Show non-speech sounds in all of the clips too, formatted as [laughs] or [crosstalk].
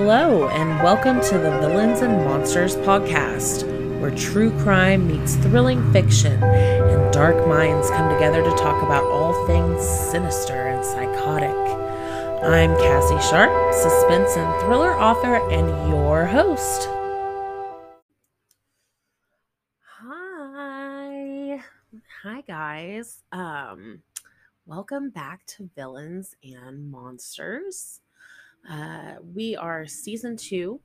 Hello, and welcome to the Villains and Monsters podcast, where true crime meets thrilling fiction and dark minds come together to talk about all things sinister and psychotic. I'm Cassie Sharp, suspense and thriller author, and your host. Hi. Hi, guys. Um, welcome back to Villains and Monsters. Uh, we are season two,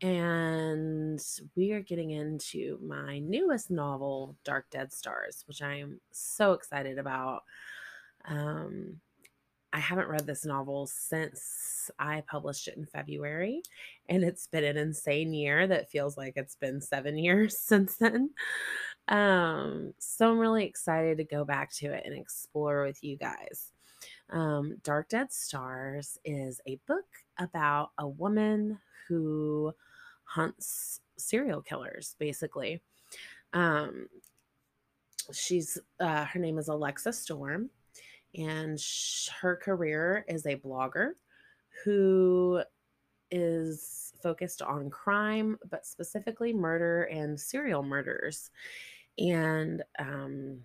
and we are getting into my newest novel, Dark Dead Stars, which I am so excited about. Um, I haven't read this novel since I published it in February, and it's been an insane year that feels like it's been seven [laughs] years since then. Um, so I'm really excited to go back to it and explore with you guys. Um, Dark Dead Stars is a book about a woman who hunts serial killers, basically. Um, she's uh, her name is Alexa Storm, and sh- her career is a blogger who is focused on crime, but specifically murder and serial murders. And um,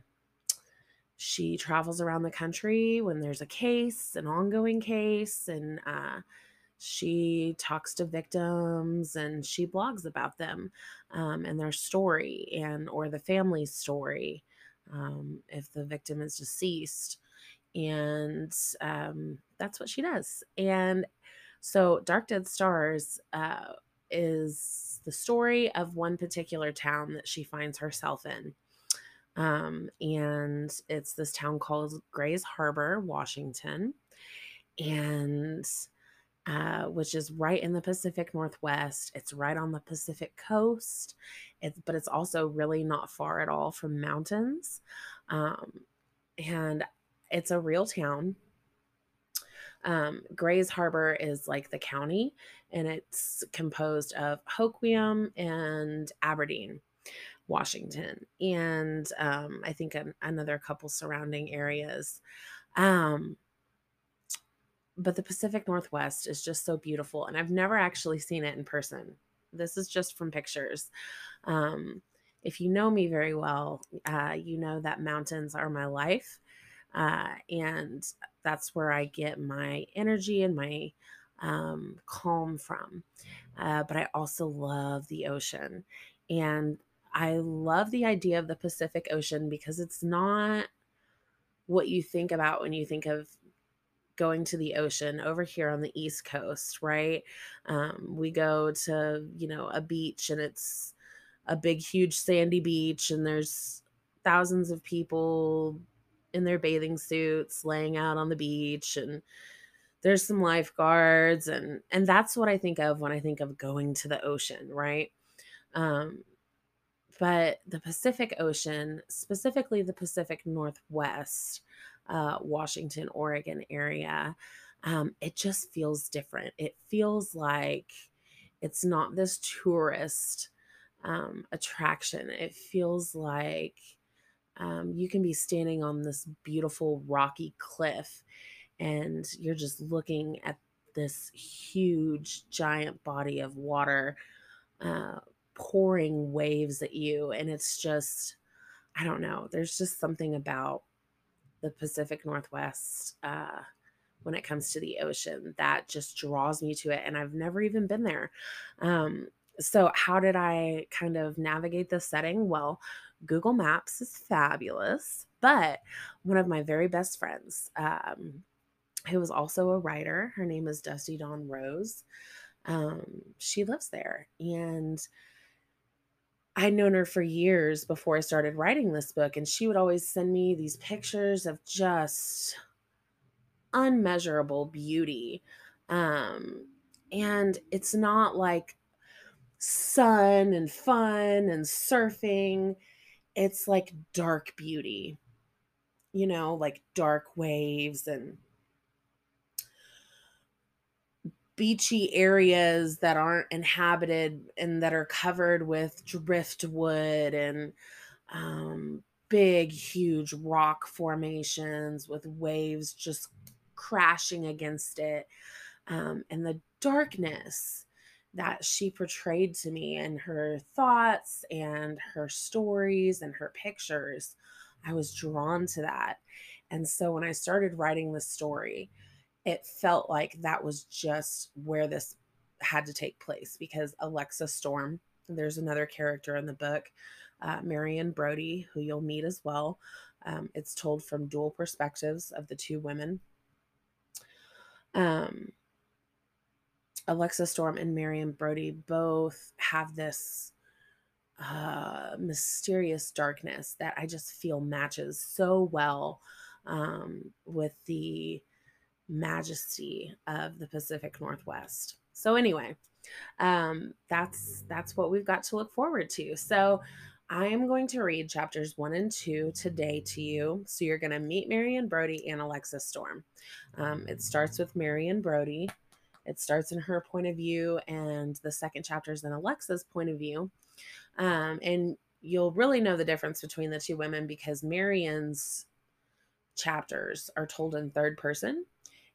she travels around the country when there's a case, an ongoing case, and uh, she talks to victims and she blogs about them um, and their story and or the family's story um, if the victim is deceased and um, that's what she does. And so dark dead stars uh, is the story of one particular town that she finds herself in um, and it's this town called grays harbor washington and uh, which is right in the Pacific Northwest. It's right on the Pacific coast, it's, but it's also really not far at all from mountains. Um, and it's a real town. Um, Grays Harbor is like the county, and it's composed of Hoquiam and Aberdeen, Washington, and um, I think an, another couple surrounding areas. Um, but the Pacific Northwest is just so beautiful. And I've never actually seen it in person. This is just from pictures. Um, if you know me very well, uh, you know that mountains are my life. Uh, and that's where I get my energy and my um, calm from. Uh, but I also love the ocean. And I love the idea of the Pacific Ocean because it's not what you think about when you think of going to the ocean over here on the East Coast, right? Um, we go to, you know, a beach and it's a big, huge sandy beach, and there's thousands of people in their bathing suits laying out on the beach and there's some lifeguards and and that's what i think of when i think of going to the ocean right um but the pacific ocean specifically the pacific northwest uh, Washington, Oregon area, um, it just feels different. It feels like it's not this tourist um, attraction. It feels like um, you can be standing on this beautiful rocky cliff and you're just looking at this huge, giant body of water uh, pouring waves at you. And it's just, I don't know, there's just something about the Pacific Northwest uh, when it comes to the ocean. That just draws me to it. And I've never even been there. Um, so, how did I kind of navigate this setting? Well, Google Maps is fabulous, but one of my very best friends, um, who was also a writer, her name is Dusty Dawn Rose. Um, she lives there. And I'd known her for years before I started writing this book, and she would always send me these pictures of just unmeasurable beauty. Um, and it's not like sun and fun and surfing, it's like dark beauty, you know, like dark waves and beachy areas that aren't inhabited and that are covered with driftwood and um, big, huge rock formations with waves just crashing against it. um, and the darkness that she portrayed to me and her thoughts and her stories and her pictures. I was drawn to that. And so when I started writing the story, it felt like that was just where this had to take place because Alexa Storm, there's another character in the book, uh, Marion Brody, who you'll meet as well. Um, it's told from dual perspectives of the two women. Um, Alexa Storm and Marion Brody both have this uh, mysterious darkness that I just feel matches so well um, with the majesty of the Pacific Northwest. So anyway, um, that's that's what we've got to look forward to. So I am going to read chapters one and two today to you. So you're going to meet Marion Brody and Alexa Storm. Um, it starts with Marion Brody. It starts in her point of view, and the second chapter is in Alexa's point of view. Um, and you'll really know the difference between the two women because Marion's chapters are told in third person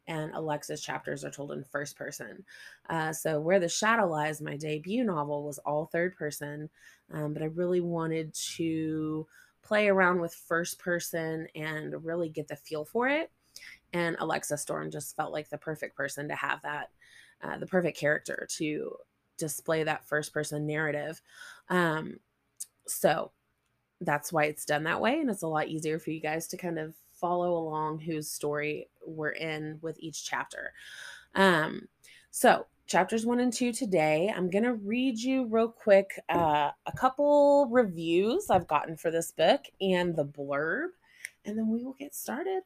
and Alexa's chapters are told in first person. Uh, so, Where the Shadow Lies, my debut novel, was all third person, um, but I really wanted to play around with first person and really get the feel for it. And Alexa Storm just felt like the perfect person to have that, uh, the perfect character to display that first person narrative. Um, so, that's why it's done that way. And it's a lot easier for you guys to kind of follow along whose story we're in with each chapter. Um, so, chapters one and two today, I'm going to read you real quick uh, a couple reviews I've gotten for this book and the blurb, and then we will get started.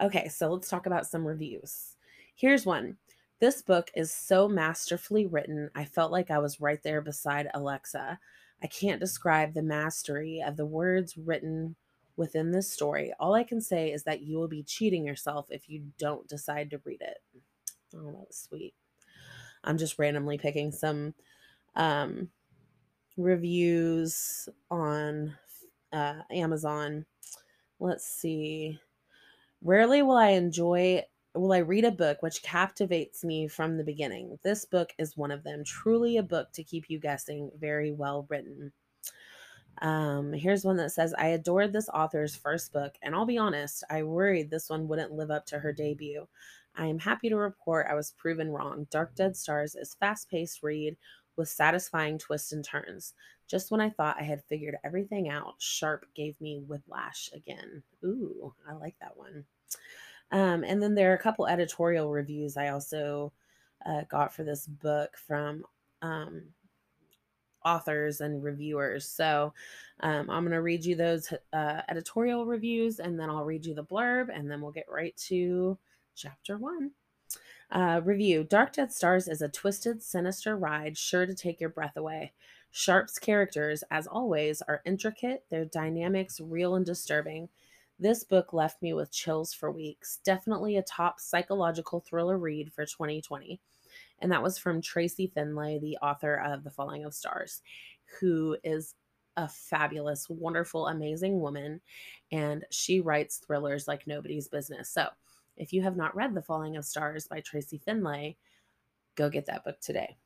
Okay, so let's talk about some reviews. Here's one. This book is so masterfully written, I felt like I was right there beside Alexa. I can't describe the mastery of the words written within this story. All I can say is that you will be cheating yourself if you don't decide to read it. Oh, that was sweet. I'm just randomly picking some um, reviews on uh, Amazon. Let's see. Rarely will I enjoy will I read a book which captivates me from the beginning. This book is one of them. Truly a book to keep you guessing. Very well written. Um, here's one that says, I adored this author's first book, and I'll be honest, I worried this one wouldn't live up to her debut. I am happy to report I was proven wrong. Dark Dead Stars is fast-paced read with satisfying twists and turns. Just when I thought I had figured everything out, Sharp gave me whiplash again. Ooh, I like that one. Um, and then there are a couple editorial reviews I also uh, got for this book from um, authors and reviewers. So um, I'm going to read you those uh, editorial reviews and then I'll read you the blurb and then we'll get right to chapter one. Uh, review Dark Dead Stars is a twisted, sinister ride sure to take your breath away. Sharp's characters, as always, are intricate, their dynamics real and disturbing. This book left me with chills for weeks. Definitely a top psychological thriller read for 2020 and that was from Tracy Finlay, the author of The Falling of Stars, who is a fabulous, wonderful, amazing woman, and she writes thrillers like nobody's business. So, if you have not read The Falling of Stars by Tracy Finlay, go get that book today.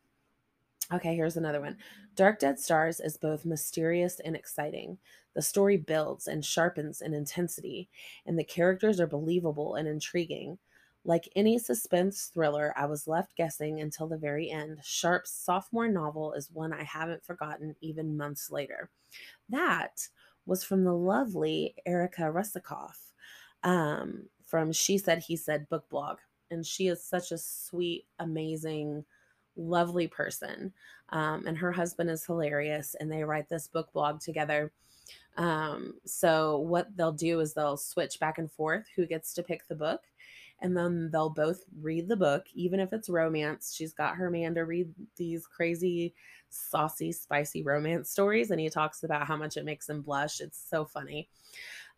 Okay, here's another one. Dark Dead Stars is both mysterious and exciting. The story builds and sharpens in intensity, and the characters are believable and intriguing. Like any suspense thriller, I was left guessing until the very end. Sharp's sophomore novel is one I haven't forgotten even months later. That was from the lovely Erica Russakoff um, from She Said, He Said book blog. And she is such a sweet, amazing, lovely person. Um, and her husband is hilarious. And they write this book blog together. Um, so, what they'll do is they'll switch back and forth who gets to pick the book and then they'll both read the book, even if it's romance. She's got her man to read these crazy, saucy, spicy romance stories, and he talks about how much it makes him blush. It's so funny.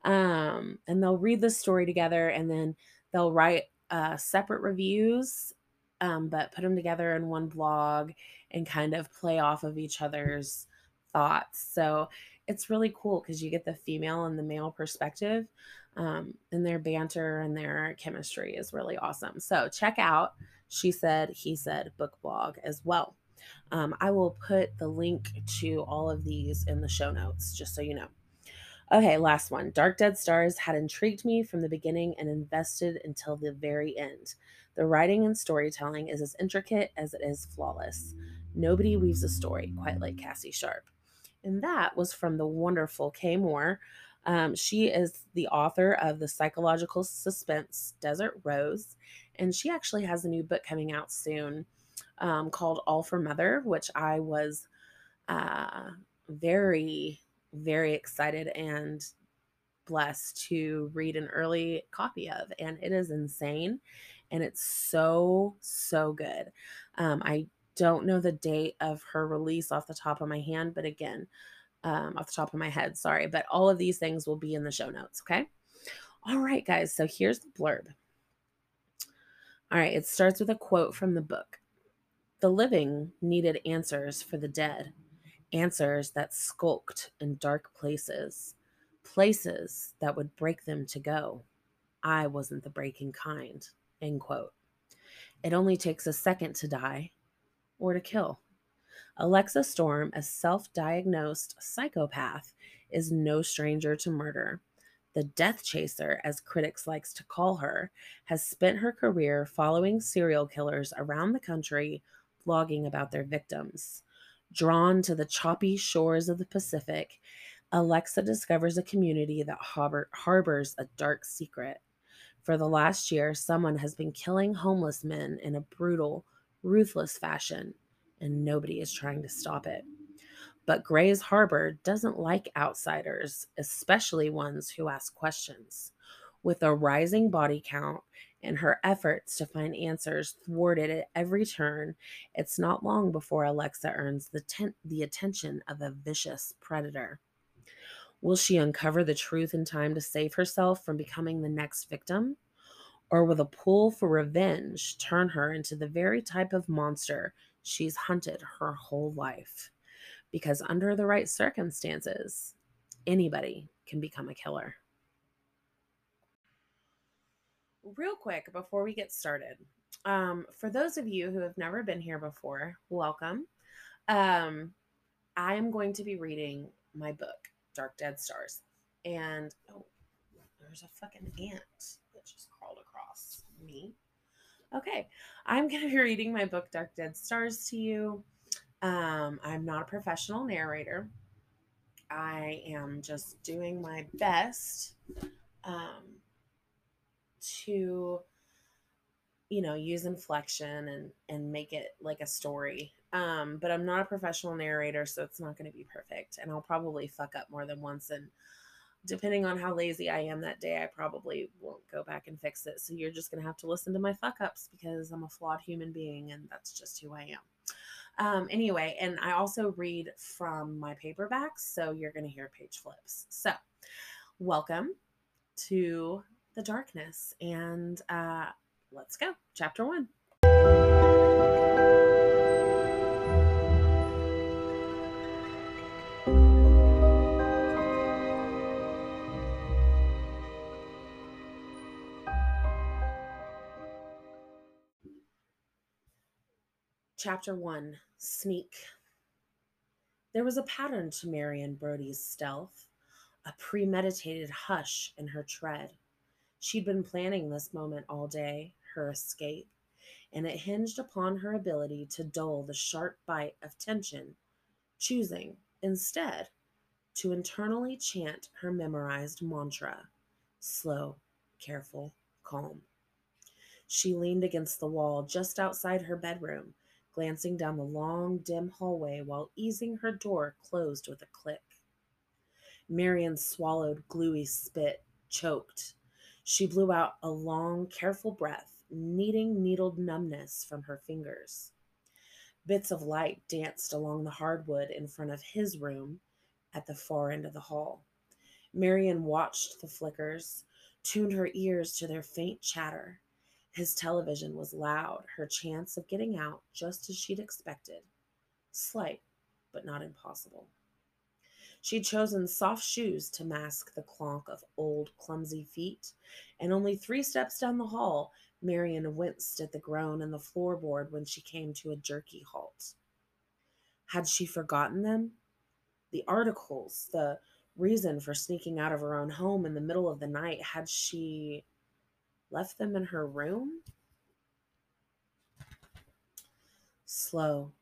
Um, and they'll read the story together, and then they'll write uh, separate reviews, um, but put them together in one blog and kind of play off of each other's thoughts. So it's really cool because you get the female and the male perspective um, and their banter and their chemistry is really awesome. So check out She Said, He Said book blog as well. Um, I will put the link to all of these in the show notes, just so you know. Okay, last one. Dark Dead Stars had intrigued me from the beginning and invested until the very end. The writing and storytelling is as intricate as it is flawless. Nobody weaves a story quite like Cassie Sharp. And that was from the wonderful Kay Moore. Um, she is the author of the psychological suspense Desert Rose, and she actually has a new book coming out soon um, called All for Mother, which I was uh, very, very excited and blessed to read an early copy of. And it is insane and it's so, so good. Um, I don't know the date of her release off the top of my hand, but again, um, off the top of my head, sorry, but all of these things will be in the show notes, okay? All right, guys, so here's the blurb. All right, it starts with a quote from the book. The living needed answers for the dead, answers that skulked in dark places, places that would break them to go. I wasn't the breaking kind. End quote. It only takes a second to die or to kill. Alexa Storm, a self diagnosed psychopath, is no stranger to murder. The death chaser, as critics likes to call her, has spent her career following serial killers around the country, blogging about their victims. Drawn to the choppy shores of the Pacific, Alexa discovers a community that harbor- harbors a dark secret. For the last year, someone has been killing homeless men in a brutal, ruthless fashion, and nobody is trying to stop it. But Gray's Harbor doesn't like outsiders, especially ones who ask questions. With a rising body count and her efforts to find answers thwarted at every turn, it's not long before Alexa earns the, ten- the attention of a vicious predator. Will she uncover the truth in time to save herself from becoming the next victim? Or will the pull for revenge turn her into the very type of monster she's hunted her whole life? Because under the right circumstances, anybody can become a killer. Real quick before we get started, um, for those of you who have never been here before, welcome. Um, I am going to be reading my book, Dark Dead Stars. And oh, there's a fucking ant that just crawled across me. Okay, I'm going to be reading my book, Dark Dead Stars, to you. Um, I'm not a professional narrator. I am just doing my best um, to, you know, use inflection and and make it like a story. Um, but I'm not a professional narrator, so it's not going to be perfect, and I'll probably fuck up more than once. And depending on how lazy I am that day, I probably won't go back and fix it. So you're just going to have to listen to my fuck ups because I'm a flawed human being, and that's just who I am. Um, anyway, and I also read from my paperbacks, so you're going to hear page flips. So, welcome to the darkness, and uh, let's go. Chapter one. Chapter 1 Sneak. There was a pattern to Marion Brody's stealth, a premeditated hush in her tread. She'd been planning this moment all day, her escape, and it hinged upon her ability to dull the sharp bite of tension, choosing, instead, to internally chant her memorized mantra slow, careful, calm. She leaned against the wall just outside her bedroom glancing down the long, dim hallway while easing her door closed with a click. Marion swallowed gluey spit, choked. She blew out a long, careful breath, kneading needled numbness from her fingers. Bits of light danced along the hardwood in front of his room at the far end of the hall. Marion watched the flickers, tuned her ears to their faint chatter. His television was loud, her chance of getting out just as she'd expected. Slight, but not impossible. She'd chosen soft shoes to mask the clonk of old, clumsy feet, and only three steps down the hall, Marion winced at the groan in the floorboard when she came to a jerky halt. Had she forgotten them? The articles, the reason for sneaking out of her own home in the middle of the night, had she left them in her room? Slow.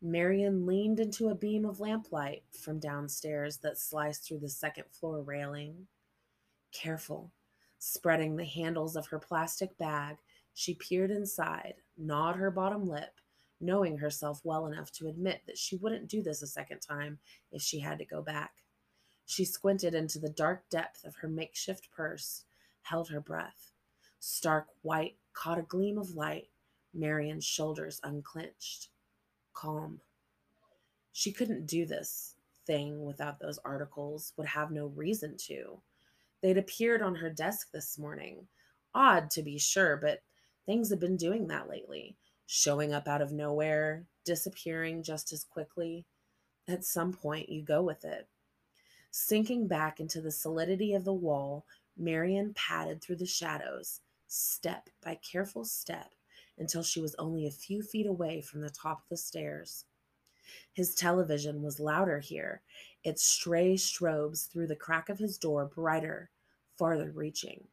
Marion leaned into a beam of lamplight from downstairs that sliced through the second floor railing. Careful, spreading the handles of her plastic bag, she peered inside, gnawed her bottom lip, knowing herself well enough to admit that she wouldn't do this a second time if she had to go back. She squinted into the dark depth of her makeshift purse, held her breath. Stark white caught a gleam of light. Marion's shoulders unclenched. Calm. She couldn't do this thing without those articles, would have no reason to. They'd appeared on her desk this morning. Odd, to be sure, but things had been doing that lately showing up out of nowhere, disappearing just as quickly. At some point, you go with it. Sinking back into the solidity of the wall, Marion padded through the shadows, step by careful step, until she was only a few feet away from the top of the stairs. His television was louder here, its stray strobes through the crack of his door brighter, farther reaching.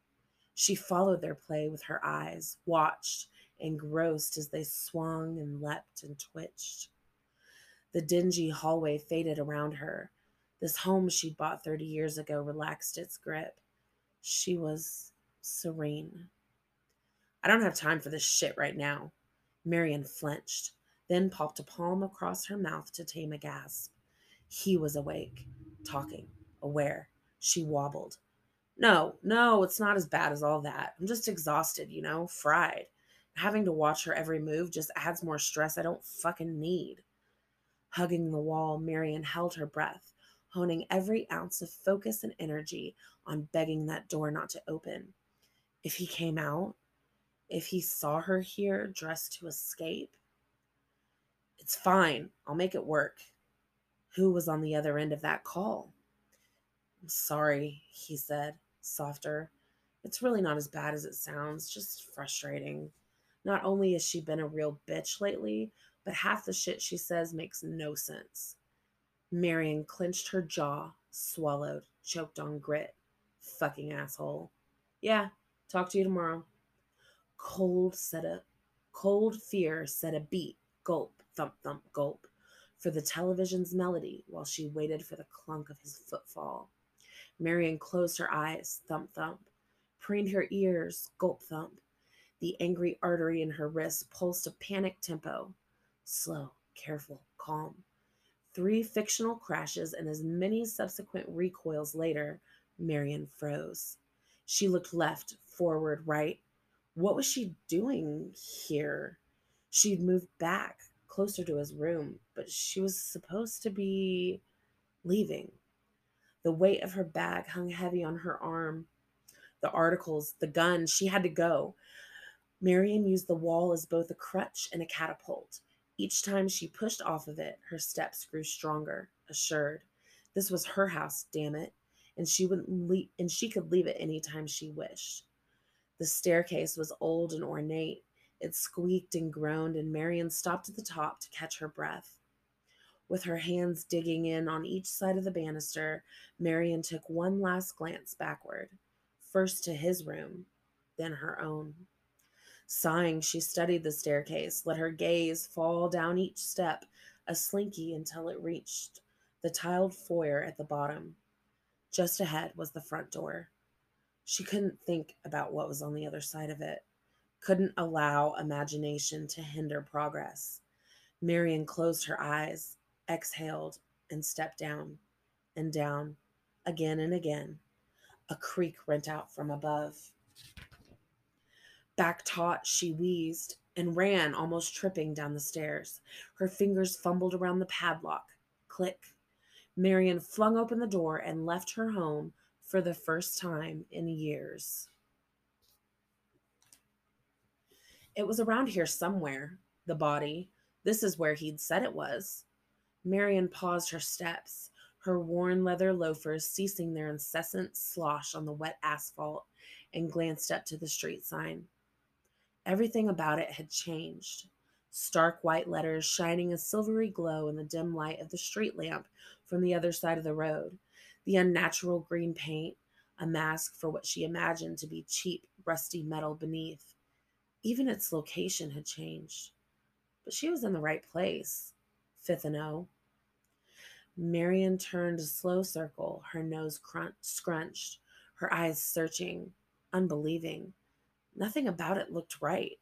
She followed their play with her eyes, watched, engrossed as they swung and leapt and twitched. The dingy hallway faded around her. This home she'd bought 30 years ago relaxed its grip. She was serene. I don't have time for this shit right now. Marion flinched, then popped a palm across her mouth to tame a gasp. He was awake, talking, aware. She wobbled. No, no, it's not as bad as all that. I'm just exhausted, you know, fried having to watch her every move just adds more stress I don't fucking need. Hugging the wall, Marion held her breath, honing every ounce of focus and energy on begging that door not to open. If he came out, if he saw her here dressed to escape, it's fine. I'll make it work. Who was on the other end of that call? I'm sorry, he said, softer. It's really not as bad as it sounds, just frustrating. Not only has she been a real bitch lately, but half the shit she says makes no sense. Marion clenched her jaw, swallowed, choked on grit. Fucking asshole. Yeah, talk to you tomorrow. Cold set a cold fear set a beat, gulp, thump, thump, gulp, for the television's melody while she waited for the clunk of his footfall. Marion closed her eyes, thump, thump, preened her ears, gulp, thump, the angry artery in her wrist pulsed a panic tempo. Slow, careful, calm. Three fictional crashes and as many subsequent recoils later, Marion froze. She looked left, forward, right. What was she doing here? She'd moved back, closer to his room, but she was supposed to be leaving. The weight of her bag hung heavy on her arm. The articles, the gun, she had to go. Marion used the wall as both a crutch and a catapult. Each time she pushed off of it, her steps grew stronger, assured. This was her house, damn it, and she wouldn't leave, and she could leave it any time she wished. The staircase was old and ornate. It squeaked and groaned, and Marion stopped at the top to catch her breath. With her hands digging in on each side of the banister, Marion took one last glance backward, first to his room, then her own. Sighing, she studied the staircase, let her gaze fall down each step, a slinky until it reached the tiled foyer at the bottom. Just ahead was the front door. She couldn't think about what was on the other side of it, couldn't allow imagination to hinder progress. Marion closed her eyes, exhaled, and stepped down and down again and again. A creak rent out from above. Back taut, she wheezed and ran, almost tripping down the stairs. Her fingers fumbled around the padlock. Click. Marion flung open the door and left her home for the first time in years. It was around here somewhere, the body. This is where he'd said it was. Marion paused her steps, her worn leather loafers ceasing their incessant slosh on the wet asphalt, and glanced up to the street sign. Everything about it had changed. Stark white letters shining a silvery glow in the dim light of the street lamp from the other side of the road. The unnatural green paint, a mask for what she imagined to be cheap, rusty metal beneath. Even its location had changed. But she was in the right place. Fifth and O. Marion turned a slow circle, her nose crunch, scrunched, her eyes searching, unbelieving. Nothing about it looked right.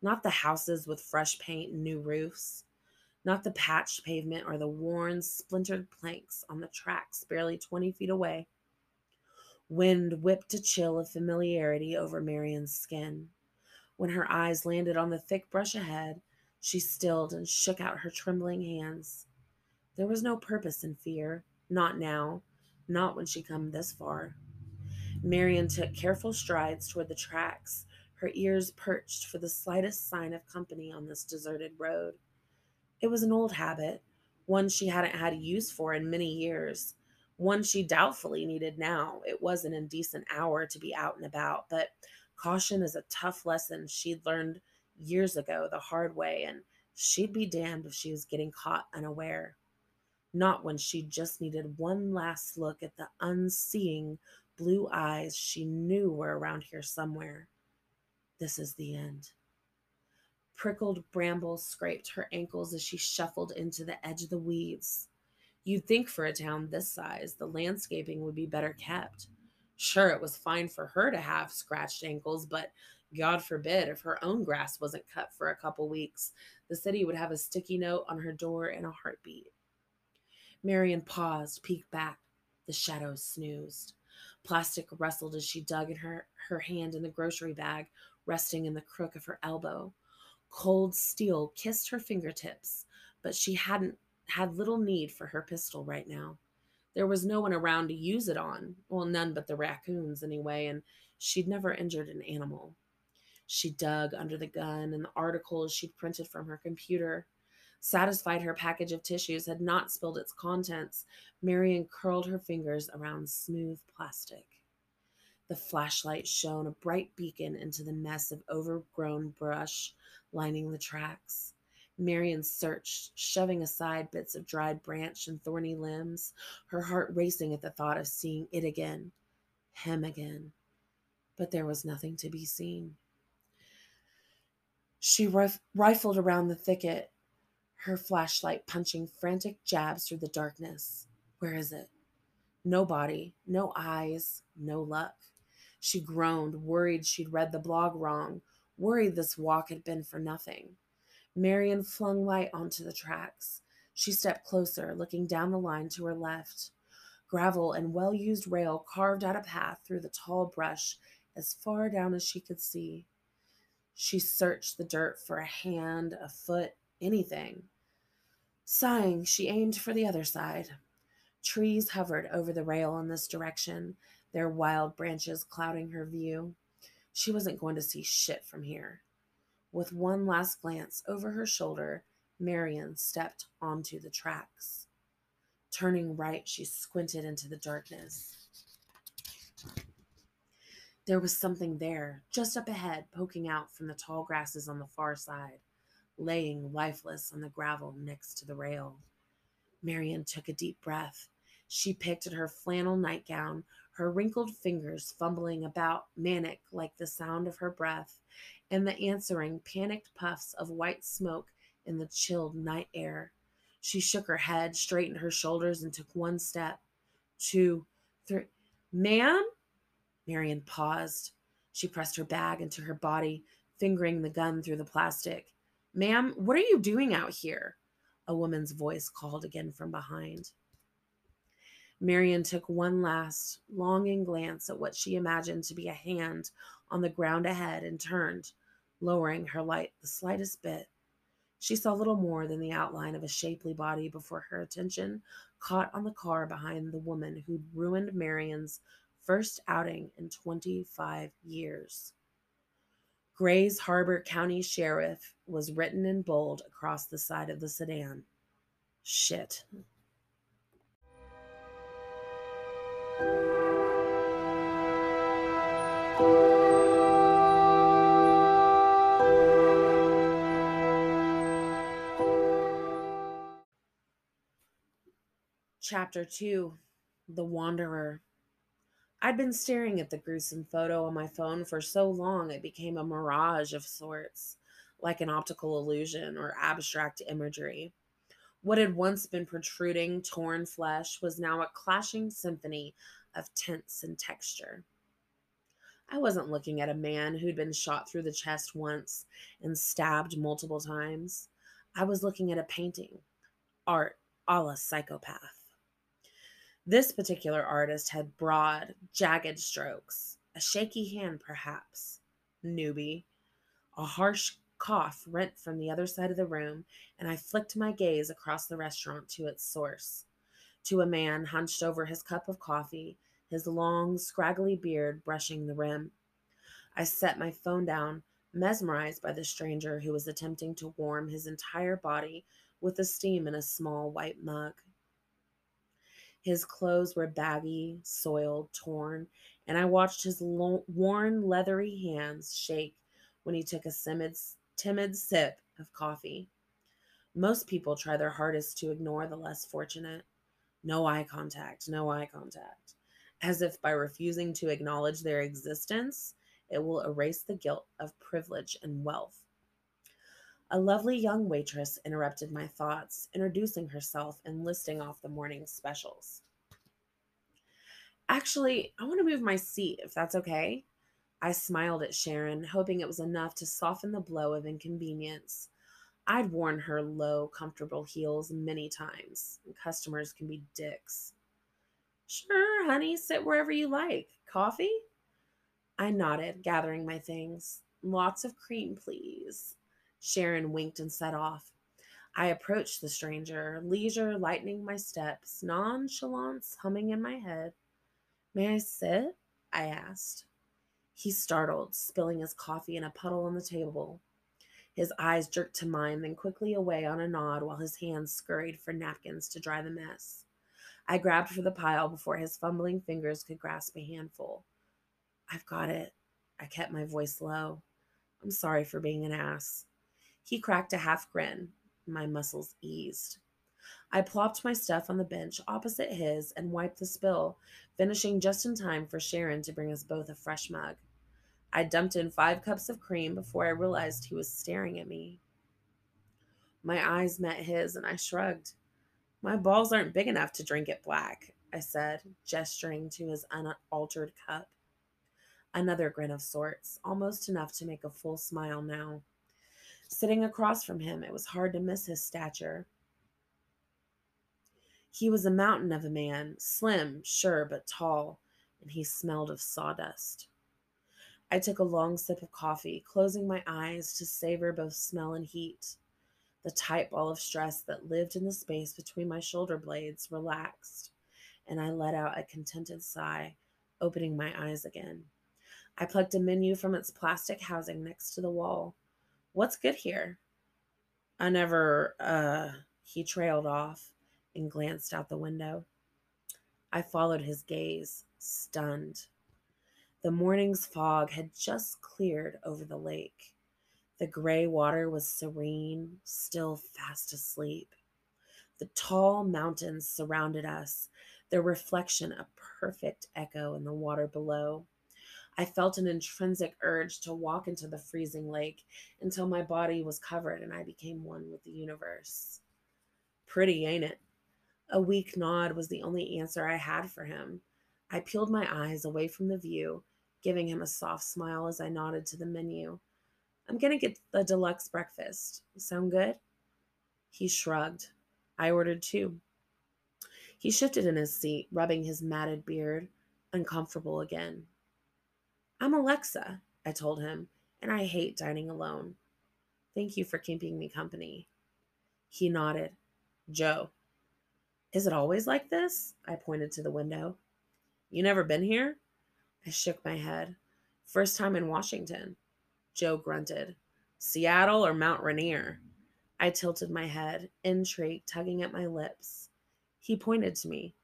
Not the houses with fresh paint and new roofs. Not the patched pavement or the worn, splintered planks on the tracks barely 20 feet away. Wind whipped a chill of familiarity over Marion's skin. When her eyes landed on the thick brush ahead, she stilled and shook out her trembling hands. There was no purpose in fear, not now, not when she come this far. Marion took careful strides toward the tracks, her ears perched for the slightest sign of company on this deserted road. It was an old habit, one she hadn't had use for in many years, one she doubtfully needed now. It was an indecent hour to be out and about, but caution is a tough lesson she'd learned years ago the hard way, and she'd be damned if she was getting caught unaware. Not when she just needed one last look at the unseeing blue eyes she knew were around here somewhere. This is the end. Prickled brambles scraped her ankles as she shuffled into the edge of the weeds. You'd think for a town this size, the landscaping would be better kept. Sure, it was fine for her to have scratched ankles, but God forbid if her own grass wasn't cut for a couple weeks, the city would have a sticky note on her door in a heartbeat. Marion paused, peeked back. The shadows snoozed. Plastic rustled as she dug in her, her hand in the grocery bag, resting in the crook of her elbow. Cold steel kissed her fingertips, but she hadn't had little need for her pistol right now. There was no one around to use it on. Well, none but the raccoons, anyway, and she'd never injured an animal. She dug under the gun and the articles she'd printed from her computer. Satisfied her package of tissues had not spilled its contents, Marion curled her fingers around smooth plastic. The flashlight shone a bright beacon into the mess of overgrown brush lining the tracks. Marion searched, shoving aside bits of dried branch and thorny limbs, her heart racing at the thought of seeing it again, him again. But there was nothing to be seen. She rif- rifled around the thicket, her flashlight punching frantic jabs through the darkness. Where is it? No body, no eyes, no luck. She groaned, worried she'd read the blog wrong, worried this walk had been for nothing. Marion flung light onto the tracks. She stepped closer, looking down the line to her left. Gravel and well used rail carved out a path through the tall brush as far down as she could see. She searched the dirt for a hand, a foot, anything. Sighing, she aimed for the other side. Trees hovered over the rail in this direction, their wild branches clouding her view. She wasn't going to see shit from here. With one last glance over her shoulder, Marion stepped onto the tracks. Turning right, she squinted into the darkness. There was something there, just up ahead, poking out from the tall grasses on the far side, laying lifeless on the gravel next to the rail. Marion took a deep breath. She picked at her flannel nightgown, her wrinkled fingers fumbling about, manic like the sound of her breath, and the answering panicked puffs of white smoke in the chilled night air. She shook her head, straightened her shoulders, and took one step, two, three. Ma'am? Marion paused. She pressed her bag into her body, fingering the gun through the plastic. Ma'am, what are you doing out here? A woman's voice called again from behind. Marion took one last, longing glance at what she imagined to be a hand on the ground ahead and turned, lowering her light the slightest bit. She saw little more than the outline of a shapely body before her attention caught on the car behind the woman who'd ruined Marion's first outing in 25 years. Grays Harbor County Sheriff was written in bold across the side of the sedan. Shit. Chapter 2 The Wanderer. I'd been staring at the gruesome photo on my phone for so long it became a mirage of sorts, like an optical illusion or abstract imagery. What had once been protruding, torn flesh was now a clashing symphony of tints and texture. I wasn't looking at a man who'd been shot through the chest once and stabbed multiple times. I was looking at a painting, art a la psychopath. This particular artist had broad, jagged strokes, a shaky hand perhaps, newbie, a harsh cough rent from the other side of the room, and I flicked my gaze across the restaurant to its source, to a man hunched over his cup of coffee, his long, scraggly beard brushing the rim. I set my phone down, mesmerized by the stranger who was attempting to warm his entire body with the steam in a small white mug. His clothes were baggy, soiled, torn, and I watched his lo- worn, leathery hands shake when he took a timid, timid sip of coffee. Most people try their hardest to ignore the less fortunate. No eye contact, no eye contact. As if by refusing to acknowledge their existence, it will erase the guilt of privilege and wealth. A lovely young waitress interrupted my thoughts, introducing herself and listing off the morning's specials. Actually, I want to move my seat if that's okay. I smiled at Sharon, hoping it was enough to soften the blow of inconvenience. I'd worn her low, comfortable heels many times. Customers can be dicks. Sure, honey, sit wherever you like. Coffee? I nodded, gathering my things. Lots of cream, please. Sharon winked and set off. I approached the stranger, leisure lightening my steps, nonchalance humming in my head. May I sit? I asked. He startled, spilling his coffee in a puddle on the table. His eyes jerked to mine, then quickly away on a nod while his hands scurried for napkins to dry the mess. I grabbed for the pile before his fumbling fingers could grasp a handful. I've got it. I kept my voice low. I'm sorry for being an ass. He cracked a half grin. My muscles eased. I plopped my stuff on the bench opposite his and wiped the spill, finishing just in time for Sharon to bring us both a fresh mug. I dumped in five cups of cream before I realized he was staring at me. My eyes met his and I shrugged. My balls aren't big enough to drink it black, I said, gesturing to his unaltered cup. Another grin of sorts, almost enough to make a full smile now. Sitting across from him, it was hard to miss his stature. He was a mountain of a man, slim, sure, but tall, and he smelled of sawdust. I took a long sip of coffee, closing my eyes to savor both smell and heat. The tight ball of stress that lived in the space between my shoulder blades relaxed, and I let out a contented sigh, opening my eyes again. I plucked a menu from its plastic housing next to the wall. What's good here? I never, uh, he trailed off and glanced out the window. I followed his gaze, stunned. The morning's fog had just cleared over the lake. The gray water was serene, still fast asleep. The tall mountains surrounded us, their reflection a perfect echo in the water below. I felt an intrinsic urge to walk into the freezing lake until my body was covered and I became one with the universe. Pretty, ain't it? A weak nod was the only answer I had for him. I peeled my eyes away from the view, giving him a soft smile as I nodded to the menu. I'm going to get the deluxe breakfast. Sound good? He shrugged. I ordered two. He shifted in his seat, rubbing his matted beard, uncomfortable again. I'm Alexa, I told him, and I hate dining alone. Thank you for keeping me company. He nodded. Joe. Is it always like this? I pointed to the window. You never been here? I shook my head. First time in Washington. Joe grunted. Seattle or Mount Rainier? I tilted my head, intrigue tugging at my lips. He pointed to me.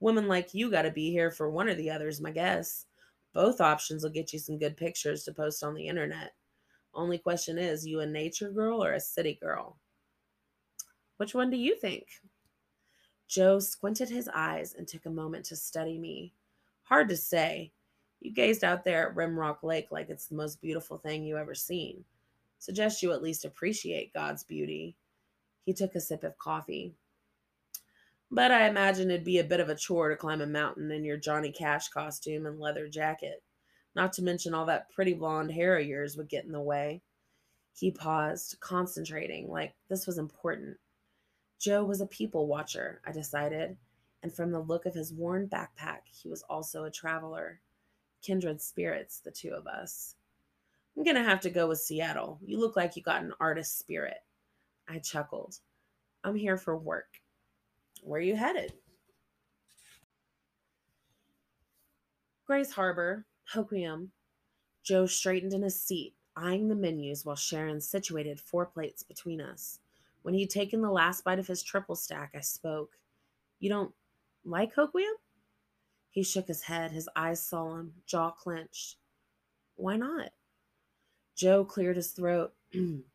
Women like you gotta be here for one or the other's my guess. Both options will get you some good pictures to post on the internet. Only question is, you a nature girl or a city girl? Which one do you think? Joe squinted his eyes and took a moment to study me. Hard to say. You gazed out there at Rimrock Lake like it's the most beautiful thing you ever seen. Suggest you at least appreciate God's beauty. He took a sip of coffee. But I imagine it'd be a bit of a chore to climb a mountain in your Johnny Cash costume and leather jacket. Not to mention all that pretty blonde hair of yours would get in the way. He paused, concentrating, like this was important. Joe was a people watcher, I decided, and from the look of his worn backpack, he was also a traveler. Kindred spirits, the two of us. I'm gonna have to go with Seattle. You look like you got an artist spirit. I chuckled. I'm here for work. Where are you headed? Grays Harbor, Hoquiam. Joe straightened in his seat, eyeing the menus while Sharon situated four plates between us. When he'd taken the last bite of his triple stack, I spoke. You don't like Hoquiam? He shook his head, his eyes solemn, jaw clenched. Why not? Joe cleared his throat.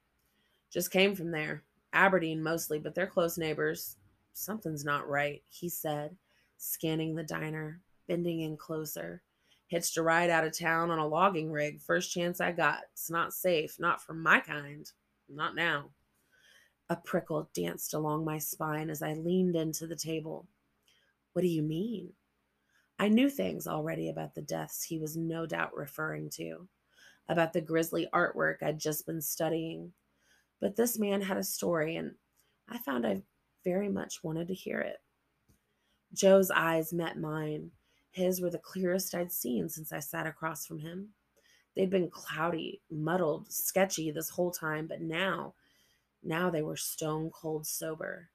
[clears throat] Just came from there. Aberdeen mostly, but they're close neighbors. Something's not right, he said, scanning the diner, bending in closer. Hitched a ride out of town on a logging rig. First chance I got. It's not safe. Not for my kind. Not now. A prickle danced along my spine as I leaned into the table. What do you mean? I knew things already about the deaths he was no doubt referring to, about the grisly artwork I'd just been studying. But this man had a story, and I found I very much wanted to hear it. Joe's eyes met mine. His were the clearest I'd seen since I sat across from him. They'd been cloudy, muddled, sketchy this whole time, but now, now they were stone cold sober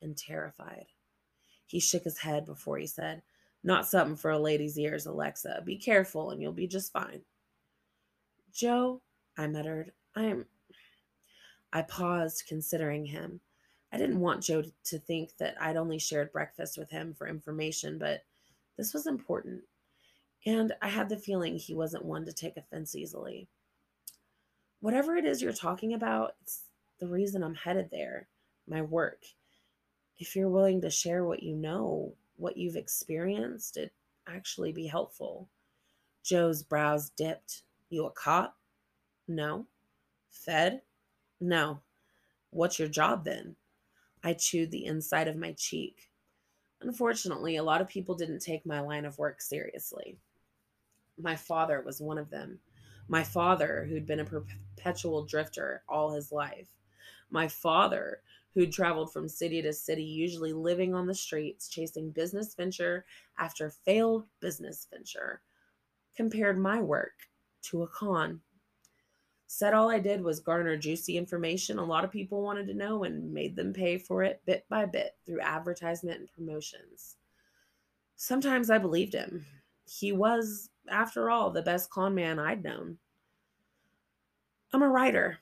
and terrified. He shook his head before he said, Not something for a lady's ears, Alexa. Be careful and you'll be just fine. Joe, I muttered, I am. I paused, considering him. I didn't want Joe to think that I'd only shared breakfast with him for information, but this was important. And I had the feeling he wasn't one to take offense easily. Whatever it is you're talking about, it's the reason I'm headed there my work. If you're willing to share what you know, what you've experienced, it'd actually be helpful. Joe's brows dipped. You a cop? No. Fed? No. What's your job then? I chewed the inside of my cheek. Unfortunately, a lot of people didn't take my line of work seriously. My father was one of them. My father, who'd been a perpetual drifter all his life. My father, who'd traveled from city to city, usually living on the streets, chasing business venture after failed business venture, compared my work to a con Said all I did was garner juicy information a lot of people wanted to know and made them pay for it bit by bit through advertisement and promotions. Sometimes I believed him. He was, after all, the best con man I'd known. I'm a writer.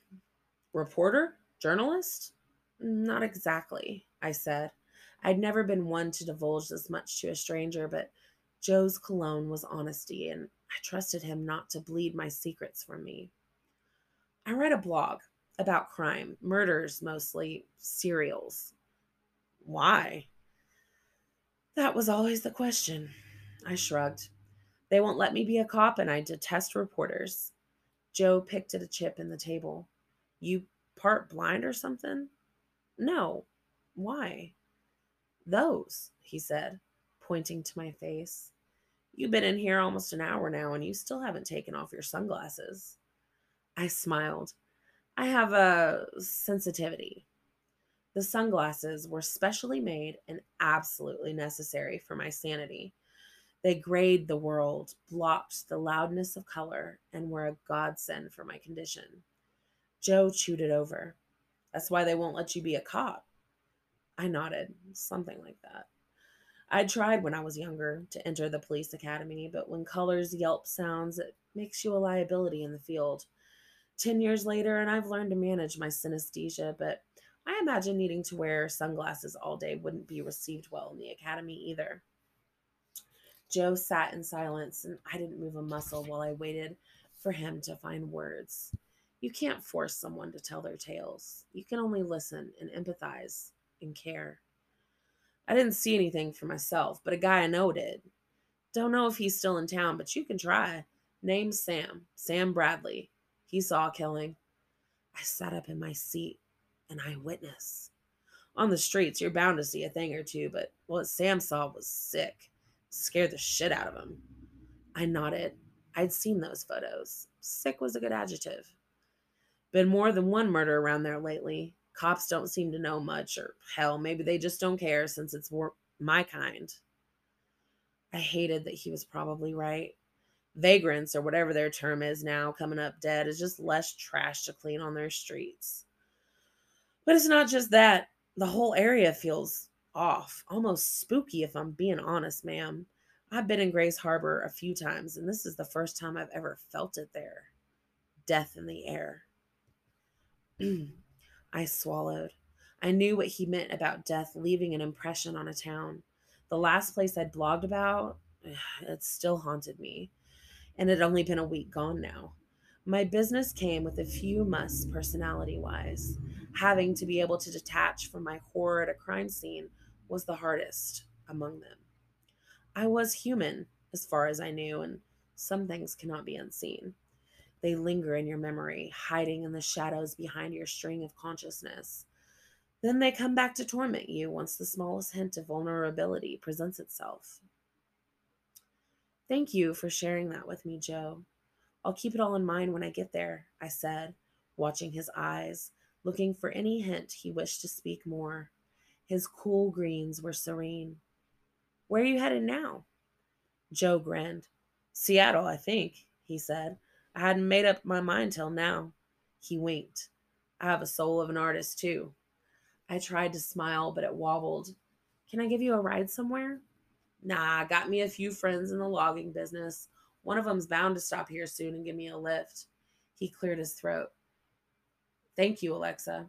Reporter? Journalist? Not exactly, I said. I'd never been one to divulge this much to a stranger, but Joe's cologne was honesty, and I trusted him not to bleed my secrets from me. I write a blog about crime, murders mostly, serials. Why? That was always the question. I shrugged. They won't let me be a cop, and I detest reporters. Joe picked at a chip in the table. You part blind or something? No. Why? Those, he said, pointing to my face. You've been in here almost an hour now, and you still haven't taken off your sunglasses. I smiled. I have a sensitivity. The sunglasses were specially made and absolutely necessary for my sanity. They grayed the world, blocked the loudness of color, and were a godsend for my condition. Joe chewed it over. That's why they won't let you be a cop. I nodded, something like that. I tried when I was younger to enter the police academy, but when colors yelp sounds, it makes you a liability in the field. 10 years later and I've learned to manage my synesthesia, but I imagine needing to wear sunglasses all day wouldn't be received well in the academy either. Joe sat in silence and I didn't move a muscle while I waited for him to find words. You can't force someone to tell their tales. You can only listen and empathize and care. I didn't see anything for myself, but a guy I know did. Don't know if he's still in town, but you can try. Name's Sam, Sam Bradley. He saw a killing. I sat up in my seat, an eyewitness. On the streets, you're bound to see a thing or two, but what Sam saw was sick. Scared the shit out of him. I nodded. I'd seen those photos. Sick was a good adjective. Been more than one murder around there lately. Cops don't seem to know much, or hell, maybe they just don't care since it's my kind. I hated that he was probably right. Vagrants, or whatever their term is now, coming up dead is just less trash to clean on their streets. But it's not just that. The whole area feels off, almost spooky, if I'm being honest, ma'am. I've been in Grays Harbor a few times, and this is the first time I've ever felt it there. Death in the air. [clears throat] I swallowed. I knew what he meant about death leaving an impression on a town. The last place I'd blogged about, [sighs] it still haunted me. And it had only been a week gone now. My business came with a few musts personality wise. Having to be able to detach from my horror at a crime scene was the hardest among them. I was human, as far as I knew, and some things cannot be unseen. They linger in your memory, hiding in the shadows behind your string of consciousness. Then they come back to torment you once the smallest hint of vulnerability presents itself. Thank you for sharing that with me, Joe. I'll keep it all in mind when I get there, I said, watching his eyes, looking for any hint he wished to speak more. His cool greens were serene. Where are you headed now? Joe grinned. Seattle, I think, he said. I hadn't made up my mind till now. He winked. I have a soul of an artist, too. I tried to smile, but it wobbled. Can I give you a ride somewhere? Nah, I got me a few friends in the logging business. One of them's bound to stop here soon and give me a lift. He cleared his throat. Thank you, Alexa.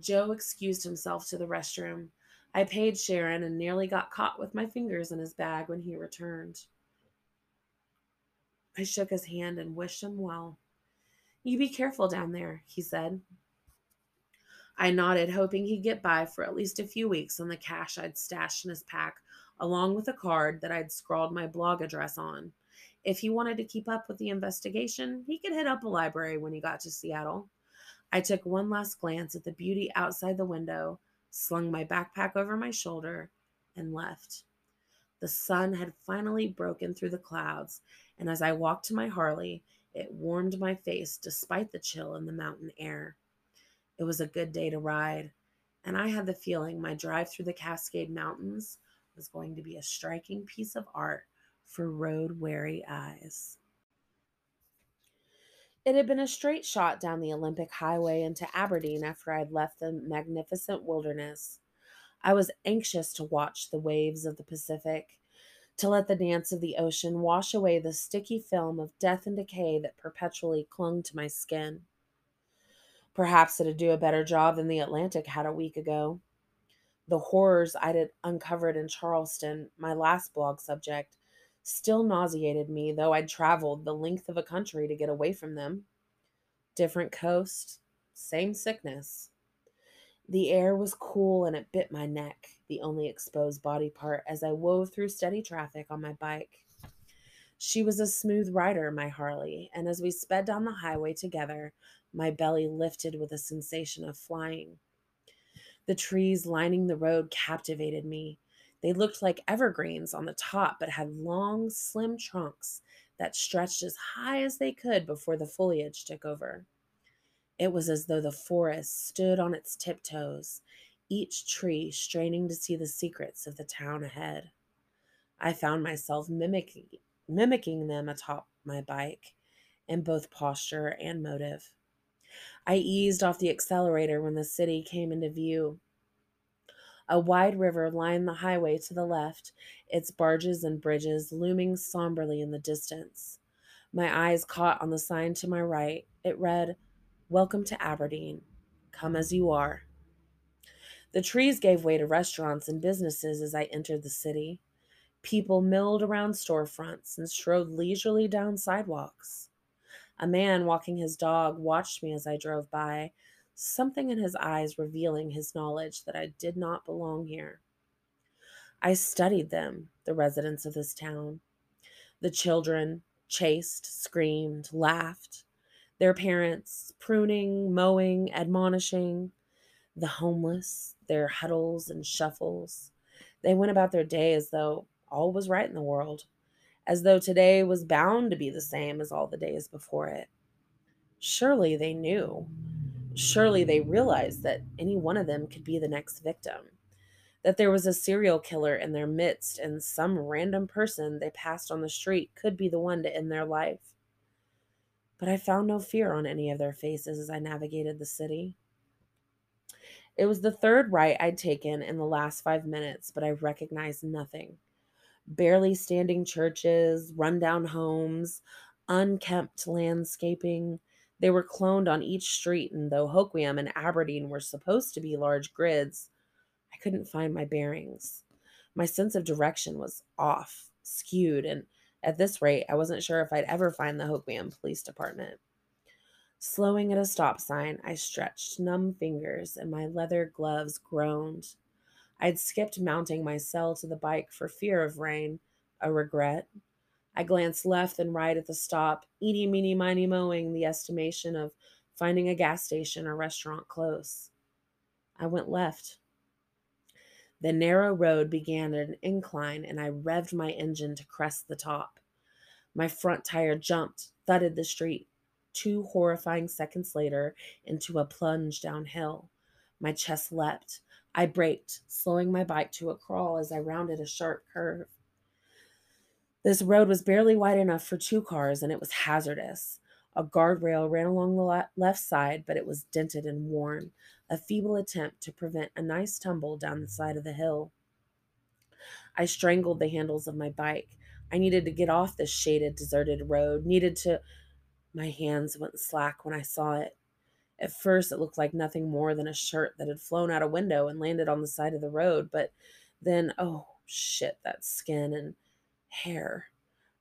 Joe excused himself to the restroom. I paid Sharon and nearly got caught with my fingers in his bag when he returned. I shook his hand and wished him well. You be careful down there, he said. I nodded, hoping he'd get by for at least a few weeks on the cash I'd stashed in his pack, along with a card that I'd scrawled my blog address on. If he wanted to keep up with the investigation, he could hit up a library when he got to Seattle. I took one last glance at the beauty outside the window, slung my backpack over my shoulder, and left. The sun had finally broken through the clouds, and as I walked to my Harley, it warmed my face despite the chill in the mountain air. It was a good day to ride, and I had the feeling my drive through the Cascade Mountains was going to be a striking piece of art for road weary eyes. It had been a straight shot down the Olympic Highway into Aberdeen after I'd left the magnificent wilderness. I was anxious to watch the waves of the Pacific, to let the dance of the ocean wash away the sticky film of death and decay that perpetually clung to my skin. Perhaps it'd do a better job than the Atlantic had a week ago. The horrors I'd uncovered in Charleston, my last blog subject, still nauseated me, though I'd traveled the length of a country to get away from them. Different coast, same sickness. The air was cool and it bit my neck, the only exposed body part, as I wove through steady traffic on my bike. She was a smooth rider, my Harley, and as we sped down the highway together, my belly lifted with a sensation of flying. The trees lining the road captivated me. They looked like evergreens on the top, but had long, slim trunks that stretched as high as they could before the foliage took over. It was as though the forest stood on its tiptoes, each tree straining to see the secrets of the town ahead. I found myself mimicking, mimicking them atop my bike in both posture and motive. I eased off the accelerator when the city came into view. A wide river lined the highway to the left, its barges and bridges looming somberly in the distance. My eyes caught on the sign to my right. It read, Welcome to Aberdeen. Come as you are. The trees gave way to restaurants and businesses as I entered the city. People milled around storefronts and strode leisurely down sidewalks. A man walking his dog watched me as I drove by, something in his eyes revealing his knowledge that I did not belong here. I studied them, the residents of this town. The children chased, screamed, laughed. Their parents pruning, mowing, admonishing. The homeless, their huddles and shuffles. They went about their day as though all was right in the world, as though today was bound to be the same as all the days before it. Surely they knew. Surely they realized that any one of them could be the next victim that there was a serial killer in their midst and some random person they passed on the street could be the one to end their life. But I found no fear on any of their faces as I navigated the city. It was the third right I'd taken in the last five minutes, but I recognized nothing. Barely standing churches, rundown homes, unkempt landscaping. They were cloned on each street, and though Hoquiam and Aberdeen were supposed to be large grids, I couldn't find my bearings. My sense of direction was off, skewed, and at this rate, I wasn't sure if I'd ever find the Hoquiam Police Department. Slowing at a stop sign, I stretched numb fingers and my leather gloves groaned. I'd skipped mounting my cell to the bike for fear of rain, a regret. I glanced left and right at the stop, eeny, meeny, miny, mowing the estimation of finding a gas station or restaurant close. I went left. The narrow road began at an incline, and I revved my engine to crest the top. My front tire jumped, thudded the street. Two horrifying seconds later, into a plunge downhill. My chest leapt. I braked, slowing my bike to a crawl as I rounded a sharp curve. This road was barely wide enough for two cars, and it was hazardous. A guardrail ran along the left side, but it was dented and worn, a feeble attempt to prevent a nice tumble down the side of the hill. I strangled the handles of my bike. I needed to get off this shaded, deserted road, needed to. My hands went slack when I saw it. At first, it looked like nothing more than a shirt that had flown out a window and landed on the side of the road, but then, oh shit, that skin and hair.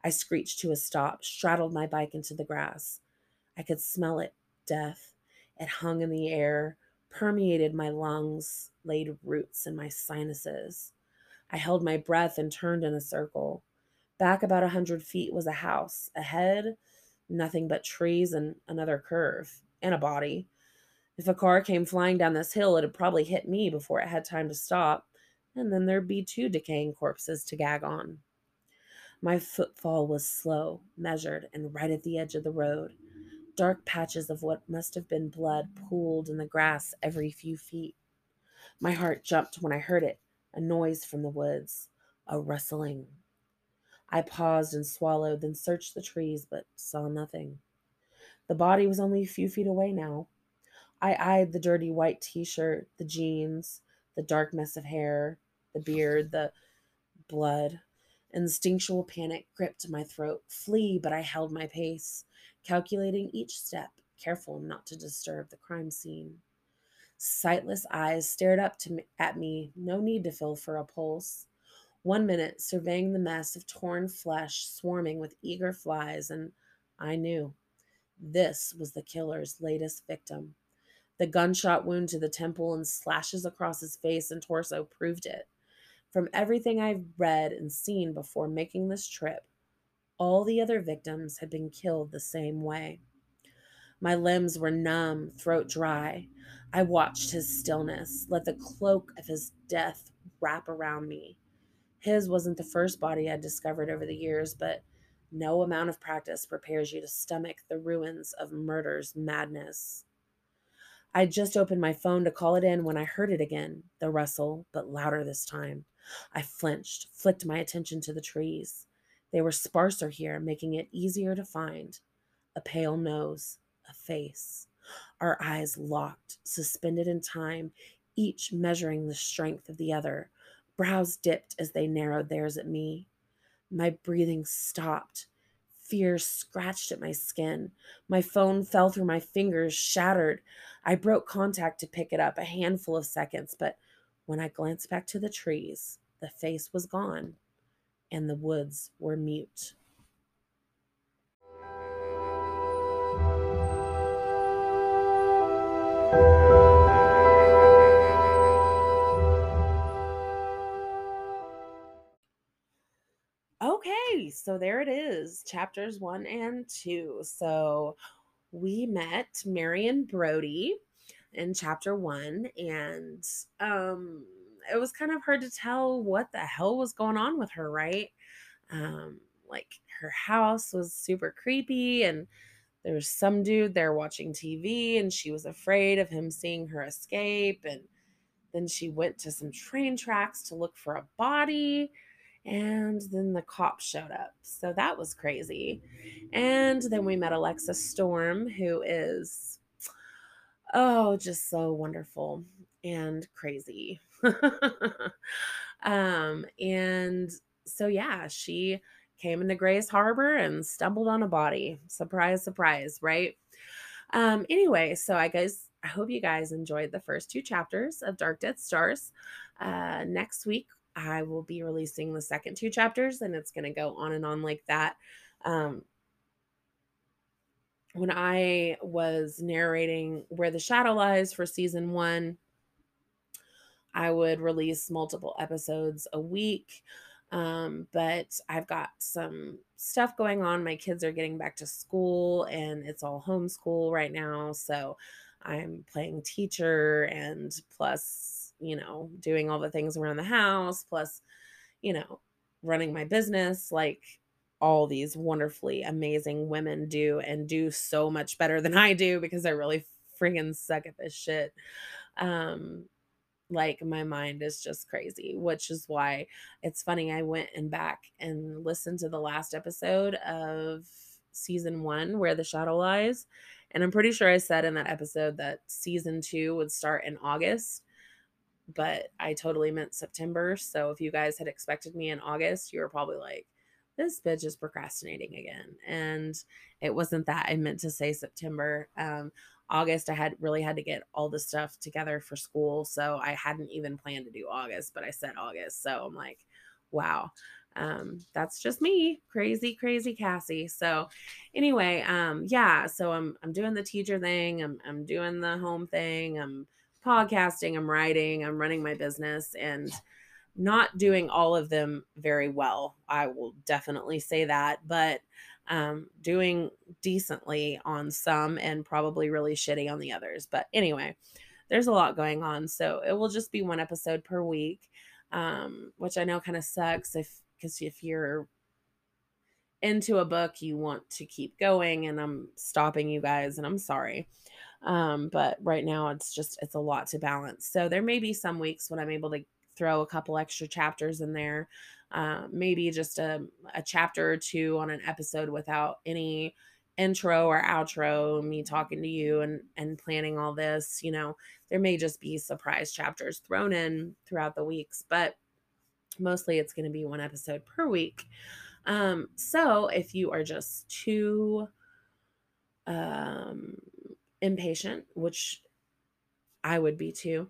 I screeched to a stop, straddled my bike into the grass. I could smell it death. It hung in the air, permeated my lungs, laid roots in my sinuses. I held my breath and turned in a circle. Back about a hundred feet was a house. Ahead, nothing but trees and another curve, and a body. If a car came flying down this hill, it'd probably hit me before it had time to stop, and then there'd be two decaying corpses to gag on. My footfall was slow, measured, and right at the edge of the road. Dark patches of what must have been blood pooled in the grass every few feet. My heart jumped when I heard it a noise from the woods, a rustling. I paused and swallowed, then searched the trees, but saw nothing. The body was only a few feet away now. I eyed the dirty white t shirt, the jeans, the dark mess of hair, the beard, the blood. Instinctual panic gripped my throat. Flee, but I held my pace calculating each step, careful not to disturb the crime scene. Sightless eyes stared up me, at me, no need to feel for a pulse. One minute, surveying the mess of torn flesh swarming with eager flies, and I knew this was the killer's latest victim. The gunshot wound to the temple and slashes across his face and torso proved it. From everything I've read and seen before making this trip, all the other victims had been killed the same way. My limbs were numb, throat dry. I watched his stillness, let the cloak of his death wrap around me. His wasn't the first body I'd discovered over the years, but no amount of practice prepares you to stomach the ruins of murder's madness. I'd just opened my phone to call it in when I heard it again, the rustle, but louder this time. I flinched, flicked my attention to the trees. They were sparser here, making it easier to find. A pale nose, a face. Our eyes locked, suspended in time, each measuring the strength of the other. Brows dipped as they narrowed theirs at me. My breathing stopped. Fear scratched at my skin. My phone fell through my fingers, shattered. I broke contact to pick it up a handful of seconds, but when I glanced back to the trees, the face was gone and the woods were mute. Okay, so there it is, chapters one and two. So we met Marion Brody in chapter one, and um it was kind of hard to tell what the hell was going on with her, right? Um, like her house was super creepy, and there was some dude there watching TV, and she was afraid of him seeing her escape. And then she went to some train tracks to look for a body and then the cops showed up. So that was crazy. And then we met Alexa Storm, who is, oh, just so wonderful and crazy. [laughs] um, and so, yeah, she came into Grays Harbor and stumbled on a body. Surprise, surprise, right? Um, anyway, so I guess I hope you guys enjoyed the first two chapters of Dark Dead Stars. Uh, next week I will be releasing the second two chapters, and it's going to go on and on like that. Um, when I was narrating Where the Shadow Lies for season one, I would release multiple episodes a week. Um, but I've got some stuff going on. My kids are getting back to school and it's all homeschool right now. So I'm playing teacher and plus you know, doing all the things around the house, plus, you know, running my business like all these wonderfully amazing women do and do so much better than I do because I really freaking suck at this shit. Um, like my mind is just crazy, which is why it's funny. I went and back and listened to the last episode of season one, Where the Shadow Lies. And I'm pretty sure I said in that episode that season two would start in August but I totally meant September. So if you guys had expected me in August, you were probably like, this bitch is procrastinating again. And it wasn't that. I meant to say September. Um, August, I had really had to get all the stuff together for school. So I hadn't even planned to do August, but I said August. So I'm like, wow. Um, that's just me, crazy, crazy Cassie. So anyway, um, yeah, so I'm I'm doing the teacher thing, I'm I'm doing the home thing, I'm podcasting, I'm writing, I'm running my business, and not doing all of them very well. I will definitely say that, but um, doing decently on some and probably really shitty on the others. But anyway, there's a lot going on. So it will just be one episode per week, um, which I know kind of sucks if because if you're into a book, you want to keep going, and I'm stopping you guys, and I'm sorry. Um, but right now it's just it's a lot to balance. So there may be some weeks when I'm able to throw a couple extra chapters in there. Uh, maybe just a, a chapter or two on an episode without any intro or outro, me talking to you and and planning all this. You know, there may just be surprise chapters thrown in throughout the weeks, but mostly it's going to be one episode per week. Um, so if you are just too um impatient, which I would be too.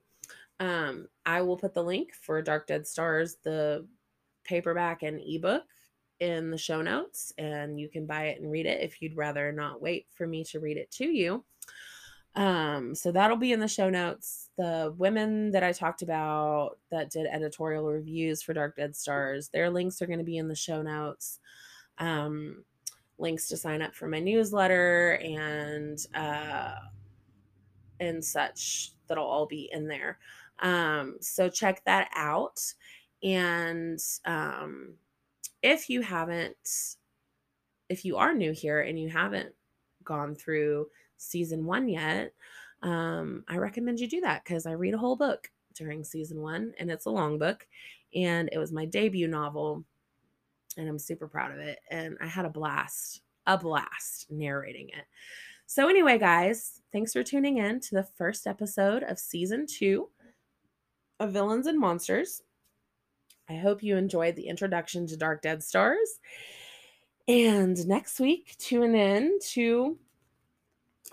Um, I will put the link for Dark Dead Stars, the paperback and ebook, in the show notes, and you can buy it and read it if you'd rather not wait for me to read it to you. Um, so that'll be in the show notes. The women that I talked about that did editorial reviews for Dark Dead Stars, their links are going to be in the show notes. Um, links to sign up for my newsletter and uh, and such that'll all be in there. Um, so check that out. And um, if you haven't, if you are new here and you haven't gone through season one yet, um, I recommend you do that because I read a whole book during season one and it's a long book. And it was my debut novel and I'm super proud of it. And I had a blast, a blast narrating it. So, anyway, guys, thanks for tuning in to the first episode of season two of Villains and Monsters. I hope you enjoyed the introduction to Dark Dead Stars. And next week, tune in to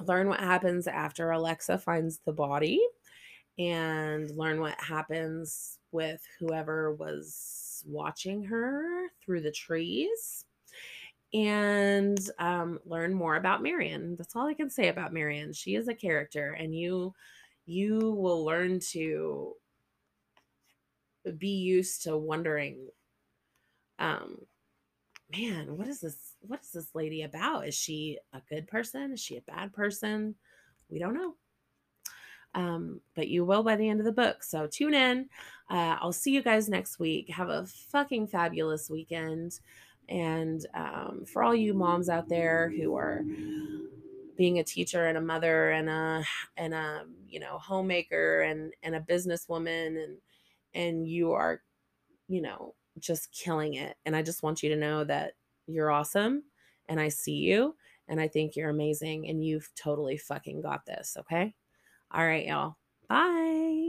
learn what happens after Alexa finds the body and learn what happens with whoever was watching her through the trees and um, learn more about Marion. That's all I can say about Marion. She is a character, and you you will learn to be used to wondering um, man, what is this? What is this lady about? Is she a good person? Is she a bad person? We don't know. Um, but you will by the end of the book. So tune in. Uh, I'll see you guys next week. Have a fucking fabulous weekend. And um, for all you moms out there who are being a teacher and a mother and a and a you know homemaker and and a businesswoman and and you are you know just killing it and i just want you to know that you're awesome and i see you and i think you're amazing and you've totally fucking got this okay? All right y'all. Bye